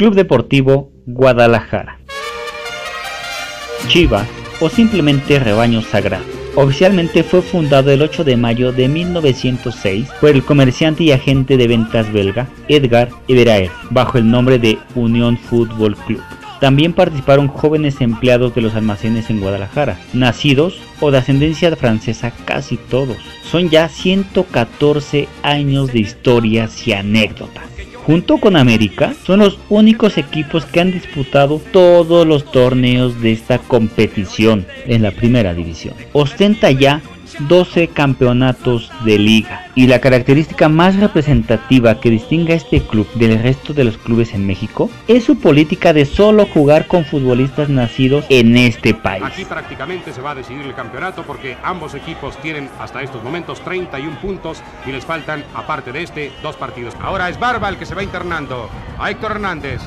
Club Deportivo Guadalajara. Chiva o simplemente Rebaño Sagrado. Oficialmente fue fundado el 8 de mayo de 1906 por el comerciante y agente de ventas belga Edgar Everaer, bajo el nombre de Unión Fútbol Club. También participaron jóvenes empleados de los almacenes en Guadalajara, nacidos o de ascendencia francesa casi todos. Son ya 114 años de historias y anécdotas. Junto con América, son los únicos equipos que han disputado todos los torneos de esta competición en la primera división. Ostenta ya 12 campeonatos de liga. Y la característica más representativa que distingue a este club del resto de los clubes en México es su política de solo jugar con futbolistas nacidos en este país. Aquí prácticamente se va a decidir el campeonato porque ambos equipos tienen hasta estos momentos 31 puntos y les faltan, aparte de este, dos partidos. Ahora es Barba el que se va internando a Héctor Hernández.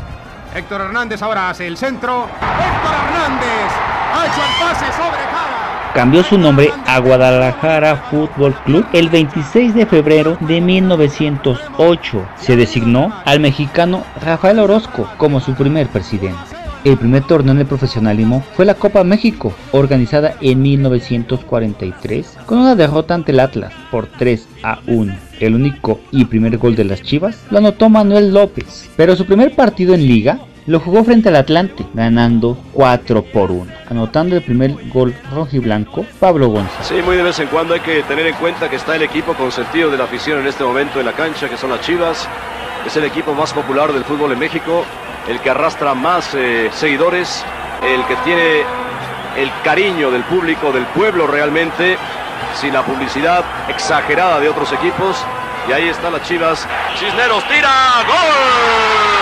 Héctor Hernández ahora hace el centro. Héctor Hernández ha hecho el pase sobre cambió su nombre a Guadalajara Fútbol Club el 26 de febrero de 1908. Se designó al mexicano Rafael Orozco como su primer presidente. El primer torneo en el profesionalismo fue la Copa México, organizada en 1943, con una derrota ante el Atlas por 3 a 1. El único y primer gol de las Chivas lo anotó Manuel López, pero su primer partido en liga lo jugó frente al Atlante, ganando 4 por 1, anotando el primer gol rojiblanco Pablo González. Sí, muy de vez en cuando hay que tener en cuenta que está el equipo con sentido de la afición en este momento en la cancha, que son las Chivas. Es el equipo más popular del fútbol en México, el que arrastra más eh, seguidores, el que tiene el cariño del público, del pueblo realmente, sin la publicidad exagerada de otros equipos. Y ahí están las Chivas. Cisneros tira, gol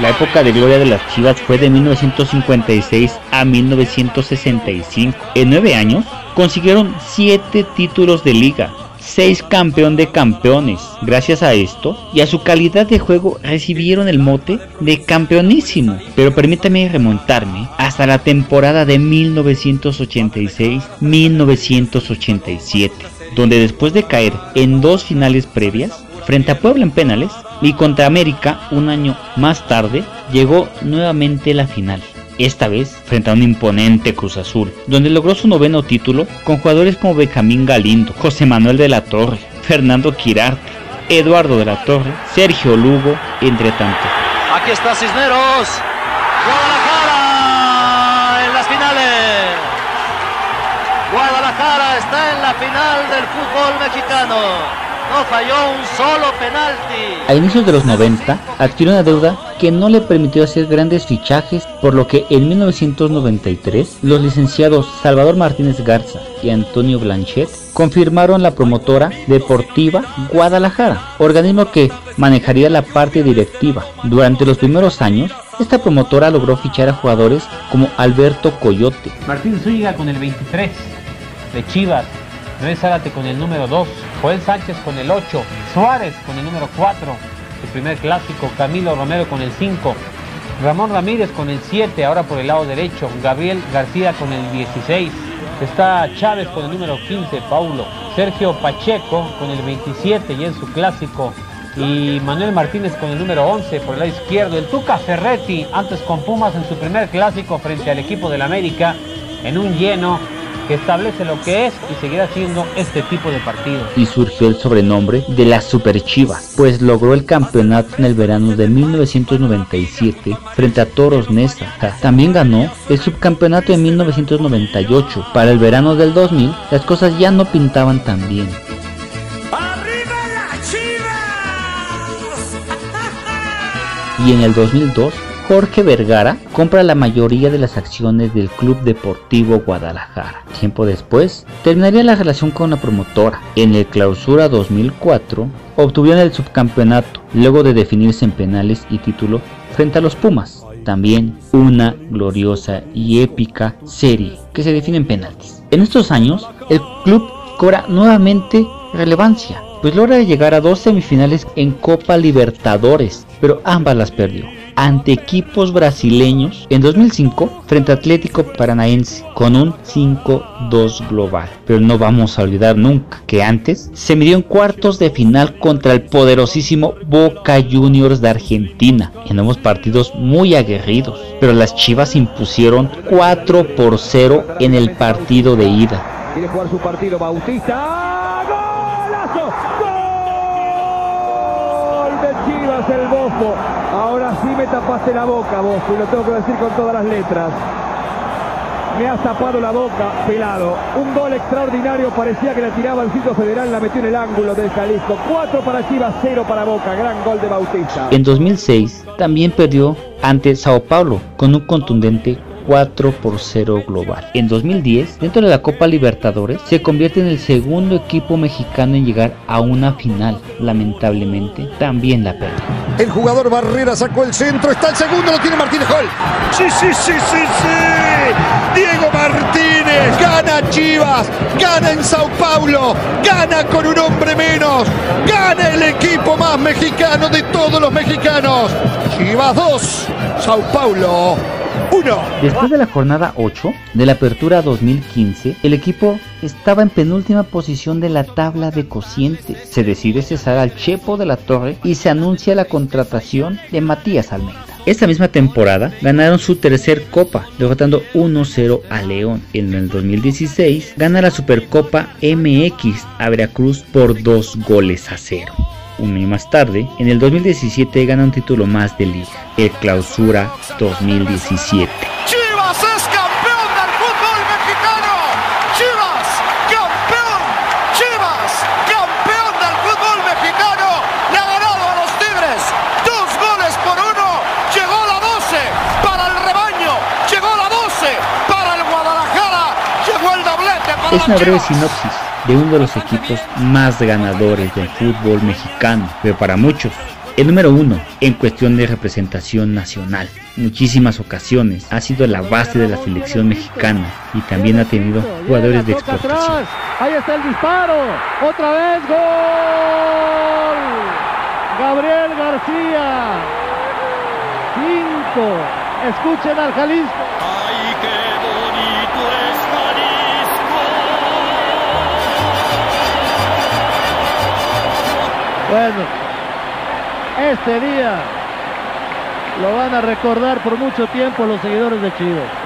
La época de gloria de las Chivas fue de 1956 a 1965. En nueve años consiguieron siete títulos de liga, seis campeón de campeones. Gracias a esto y a su calidad de juego recibieron el mote de campeonísimo. Pero permítame remontarme hasta la temporada de 1986-1987, donde después de caer en dos finales previas, frente a Puebla en penales, y contra América un año más tarde llegó nuevamente la final. Esta vez frente a un imponente Cruz Azul, donde logró su noveno título con jugadores como Benjamín Galindo, José Manuel de la Torre, Fernando Quirarte, Eduardo de la Torre, Sergio Lugo, entre tantos. Aquí está Cisneros, Guadalajara en las finales. Guadalajara está en la final del fútbol mexicano. No falló un solo penalti. A inicios de los 90 adquirió una deuda que no le permitió hacer grandes fichajes, por lo que en 1993 los licenciados Salvador Martínez Garza y Antonio Blanchet confirmaron la promotora deportiva Guadalajara, organismo que manejaría la parte directiva. Durante los primeros años, esta promotora logró fichar a jugadores como Alberto Coyote, Martín Zúñiga con el 23 de Chivas, Luis Zárate con el número 2, Joel Sánchez con el 8, Suárez con el número 4, su primer clásico, Camilo Romero con el 5, Ramón Ramírez con el 7, ahora por el lado derecho, Gabriel García con el 16, está Chávez con el número 15, Paulo, Sergio Pacheco con el 27 y en su clásico, y Manuel Martínez con el número 11 por el lado izquierdo, el Tuca Ferretti antes con Pumas en su primer clásico frente al equipo del América en un lleno que establece lo que es y seguirá siendo este tipo de partidos. Y surgió el sobrenombre de la Super Chivas, pues logró el campeonato en el verano de 1997 frente a Toros Neza. También ganó el subcampeonato en 1998. Para el verano del 2000 las cosas ya no pintaban tan bien. y en el 2002 Jorge Vergara compra la mayoría de las acciones del Club Deportivo Guadalajara. Tiempo después, terminaría la relación con la promotora. En el clausura 2004, obtuvieron el subcampeonato, luego de definirse en penales y título frente a los Pumas. También una gloriosa y épica serie que se define en penaltis. En estos años, el club cobra nuevamente relevancia, pues logra llegar a dos semifinales en Copa Libertadores, pero ambas las perdió. Ante equipos brasileños en 2005 frente a Atlético Paranaense con un 5-2 global. Pero no vamos a olvidar nunca que antes se midió en cuartos de final contra el poderosísimo Boca Juniors de Argentina en unos partidos muy aguerridos. Pero las Chivas impusieron 4 por 0 en el partido de ida. Quiere jugar su partido Bautista. ¡Golazo! ¡Gol el Bofo! Ahora sí me tapaste la boca, Bofo, y lo tengo que decir con todas las letras. Me has tapado la boca, pelado. Un gol extraordinario, parecía que la tiraba el sitio federal, la metió en el ángulo del Jalisco. 4 para Chivas, 0 para Boca. Gran gol de Bautista. En 2006 también perdió ante Sao Paulo con un contundente 4 por 0 global. En 2010, dentro de la Copa Libertadores, se convierte en el segundo equipo mexicano en llegar a una final. Lamentablemente, también la perdió. El jugador Barrera sacó el centro, está el segundo, lo tiene Martínez Gol. Sí, sí, sí, sí, sí. Diego Martínez gana Chivas, gana en Sao Paulo, gana con un hombre menos, gana el equipo más mexicano de todos los mexicanos. Chivas 2, Sao Paulo 1. Después de la jornada 8 de la Apertura 2015, el equipo estaba en penúltima posición de la tabla de cocientes. Se decide cesar al Chepo de la Torre y se anuncia la contratación de Matías Almeida. Esta misma temporada ganaron su tercer copa, derrotando 1-0 a León. En el 2016 gana la Supercopa MX a Veracruz por 2 goles a 0 un año más tarde, en el 2017 gana un título más de liga, el Clausura 2017. Chivas Es una breve sinopsis de uno de los equipos más ganadores del fútbol mexicano, pero para muchos, el número uno en cuestión de representación nacional. Muchísimas ocasiones ha sido la base de la selección mexicana y también ha tenido jugadores de exportación. Ahí está el disparo. Otra vez gol. Gabriel García. Cinco. Escuchen al Jalisco. Bueno, este día lo van a recordar por mucho tiempo los seguidores de Chivas.